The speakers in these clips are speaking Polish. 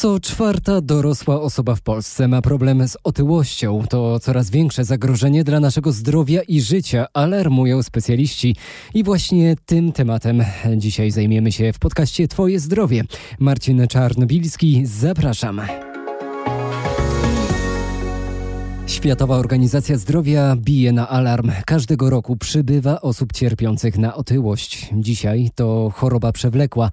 Co czwarta dorosła osoba w Polsce ma problem z otyłością. To coraz większe zagrożenie dla naszego zdrowia i życia, alarmują specjaliści. I właśnie tym tematem dzisiaj zajmiemy się w podcaście Twoje zdrowie. Marcin Czarnobilski, zapraszam. Światowa Organizacja Zdrowia bije na alarm. Każdego roku przybywa osób cierpiących na otyłość. Dzisiaj to choroba przewlekła.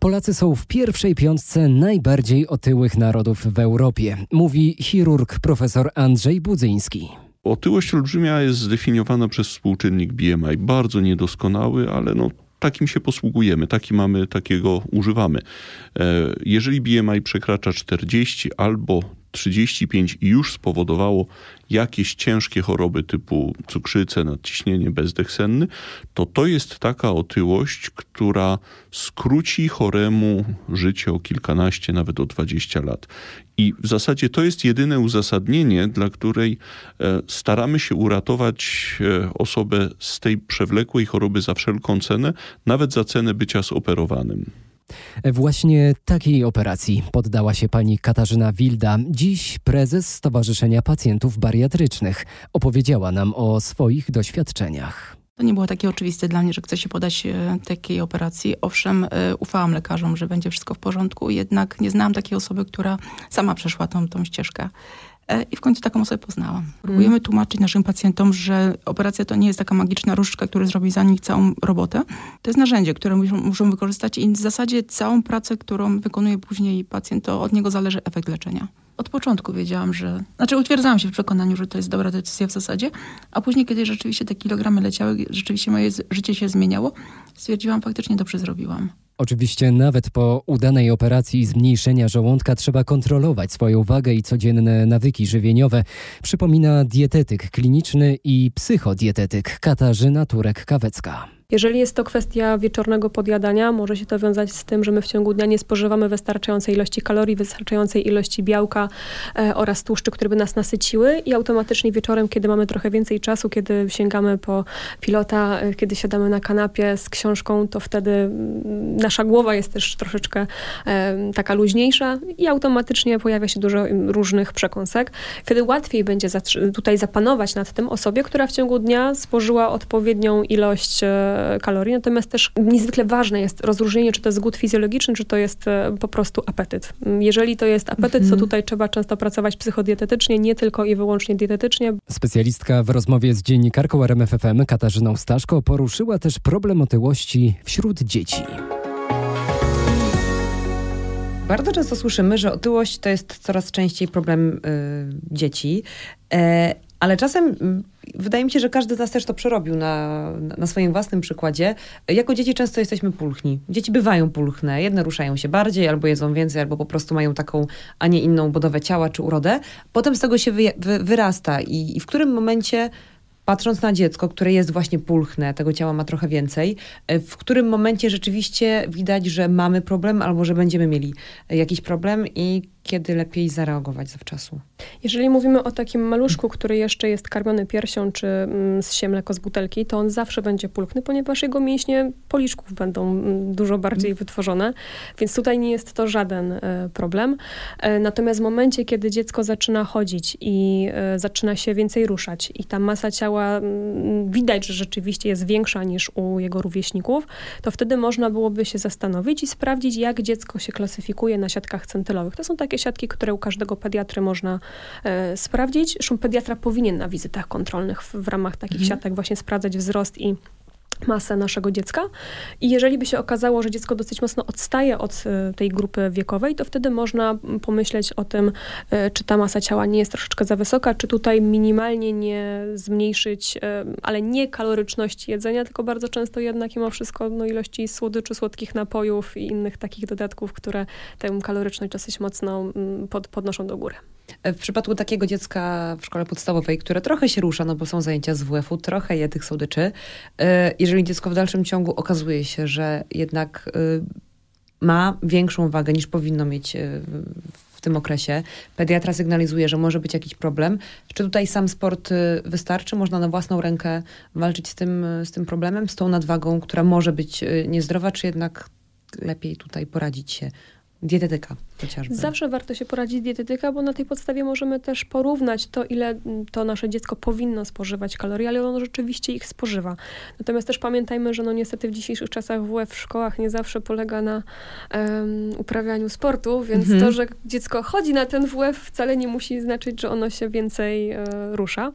Polacy są w pierwszej piątce najbardziej otyłych narodów w Europie, mówi chirurg profesor Andrzej Budzyński. Otyłość olbrzymia jest zdefiniowana przez współczynnik BMI. Bardzo niedoskonały, ale no, takim się posługujemy, taki mamy, takiego używamy. E, jeżeli BMI przekracza 40 albo 35 i już spowodowało jakieś ciężkie choroby typu cukrzycę, nadciśnienie, bezdech senny, to to jest taka otyłość, która skróci choremu życie o kilkanaście, nawet o 20 lat. I w zasadzie to jest jedyne uzasadnienie, dla której e, staramy się uratować e, osobę z tej przewlekłej choroby za wszelką cenę, nawet za cenę bycia zoperowanym. Właśnie takiej operacji poddała się pani Katarzyna Wilda, dziś prezes Stowarzyszenia Pacjentów Bariatrycznych. Opowiedziała nam o swoich doświadczeniach. To nie było takie oczywiste dla mnie, że chcę się podać e, takiej operacji. Owszem, e, ufałam lekarzom, że będzie wszystko w porządku, jednak nie znałam takiej osoby, która sama przeszła tą, tą ścieżkę. E, I w końcu taką osobę poznałam. Próbujemy mm. tłumaczyć naszym pacjentom, że operacja to nie jest taka magiczna różdżka, która zrobi za nich całą robotę. To jest narzędzie, które muszą, muszą wykorzystać i w zasadzie całą pracę, którą wykonuje później pacjent, to od niego zależy efekt leczenia. Od początku wiedziałam, że... Znaczy utwierdzałam się w przekonaniu, że to jest dobra decyzja w zasadzie, a później, kiedy rzeczywiście te kilogramy leciały, rzeczywiście moje życie się zmieniało, stwierdziłam, faktycznie dobrze zrobiłam. Oczywiście nawet po udanej operacji zmniejszenia żołądka trzeba kontrolować swoją wagę i codzienne nawyki żywieniowe, przypomina dietetyk kliniczny i psychodietetyk Katarzyna Turek-Kawecka. Jeżeli jest to kwestia wieczornego podjadania, może się to wiązać z tym, że my w ciągu dnia nie spożywamy wystarczającej ilości kalorii, wystarczającej ilości białka e, oraz tłuszczy, które by nas nasyciły i automatycznie wieczorem, kiedy mamy trochę więcej czasu, kiedy sięgamy po pilota, e, kiedy siadamy na kanapie z książką, to wtedy mm, nasza głowa jest też troszeczkę e, taka luźniejsza i automatycznie pojawia się dużo mm, różnych przekąsek. Wtedy łatwiej będzie tutaj zapanować nad tym osobie, która w ciągu dnia spożyła odpowiednią ilość e, kalorii. Natomiast też niezwykle ważne jest rozróżnienie, czy to jest głód fizjologiczny, czy to jest e, po prostu apetyt. Jeżeli to jest apetyt, mhm. to tutaj trzeba często pracować psychodietetycznie, nie tylko i wyłącznie dietetycznie. Specjalistka w rozmowie z dziennikarką RMFFM Katarzyną Staszko poruszyła też problem otyłości wśród dzieci. Bardzo często słyszymy, że otyłość to jest coraz częściej problem y, dzieci. E, ale czasem mm, wydaje mi się, że każdy z nas też to przerobił na, na swoim własnym przykładzie. Jako dzieci często jesteśmy pulchni. Dzieci bywają pulchne. Jedne ruszają się bardziej, albo jedzą więcej, albo po prostu mają taką, a nie inną budowę ciała czy urodę. Potem z tego się wy, wy, wyrasta i, i w którym momencie patrząc na dziecko, które jest właśnie pulchne, tego ciała ma trochę więcej, e, w którym momencie rzeczywiście widać, że mamy problem albo że będziemy mieli jakiś problem i kiedy lepiej zareagować zawczasu? Jeżeli mówimy o takim maluszku, który jeszcze jest karmiony piersią czy mm, zsie mleko z butelki, to on zawsze będzie pulchny, ponieważ jego mięśnie policzków będą mm, dużo bardziej wytworzone, więc tutaj nie jest to żaden e, problem. E, natomiast w momencie, kiedy dziecko zaczyna chodzić i e, zaczyna się więcej ruszać i ta masa ciała mm, widać, że rzeczywiście jest większa niż u jego rówieśników, to wtedy można byłoby się zastanowić i sprawdzić, jak dziecko się klasyfikuje na siatkach centylowych. To są takie siatki, które u każdego pediatry można e, sprawdzić. Zresztą pediatra powinien na wizytach kontrolnych w, w ramach takich mhm. siatek właśnie sprawdzać wzrost i masę naszego dziecka. I jeżeli by się okazało, że dziecko dosyć mocno odstaje od e, tej grupy wiekowej, to wtedy można pomyśleć o tym, e, czy ta masa ciała nie jest troszeczkę za wysoka, czy tutaj minimalnie nie zmniejszyć, e, ale nie kaloryczności jedzenia, tylko bardzo często jednak mimo wszystko no, ilości słodyczy, słodkich napojów i innych takich dodatków, które tę kaloryczność dosyć mocno pod, podnoszą do góry. W przypadku takiego dziecka w szkole podstawowej, które trochę się rusza, no bo są zajęcia z WF-u, trochę je tych słodyczy, e, jeżeli dziecko w dalszym ciągu okazuje się, że jednak e, ma większą wagę niż powinno mieć e, w tym okresie, pediatra sygnalizuje, że może być jakiś problem, czy tutaj sam sport wystarczy? Można na własną rękę walczyć z tym, z tym problemem, z tą nadwagą, która może być niezdrowa, czy jednak lepiej tutaj poradzić się dietetyka chociażby. Zawsze warto się poradzić dietetyka, bo na tej podstawie możemy też porównać to, ile to nasze dziecko powinno spożywać kalorii, ale ono rzeczywiście ich spożywa. Natomiast też pamiętajmy, że no niestety w dzisiejszych czasach WF w szkołach nie zawsze polega na um, uprawianiu sportu, więc mhm. to, że dziecko chodzi na ten WF wcale nie musi znaczyć, że ono się więcej e, rusza.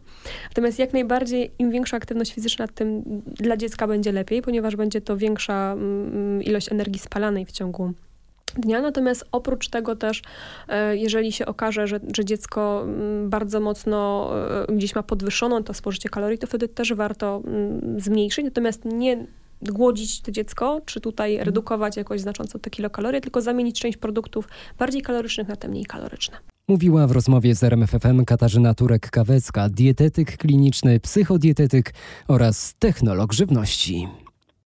Natomiast jak najbardziej im większa aktywność fizyczna, tym dla dziecka będzie lepiej, ponieważ będzie to większa mm, ilość energii spalanej w ciągu dnia. Natomiast oprócz tego też, e, jeżeli się okaże, że, że dziecko mm, bardzo mocno e, gdzieś ma podwyższoną to spożycie kalorii, to wtedy też warto mm, zmniejszyć. Natomiast nie głodzić to dziecko, czy tutaj mhm. redukować jakoś znacząco te kilokalorie, tylko zamienić część produktów bardziej kalorycznych na te mniej kaloryczne. Mówiła w rozmowie z RMFFM Katarzyna Turek-Kawecka, dietetyk kliniczny, psychodietetyk oraz technolog żywności.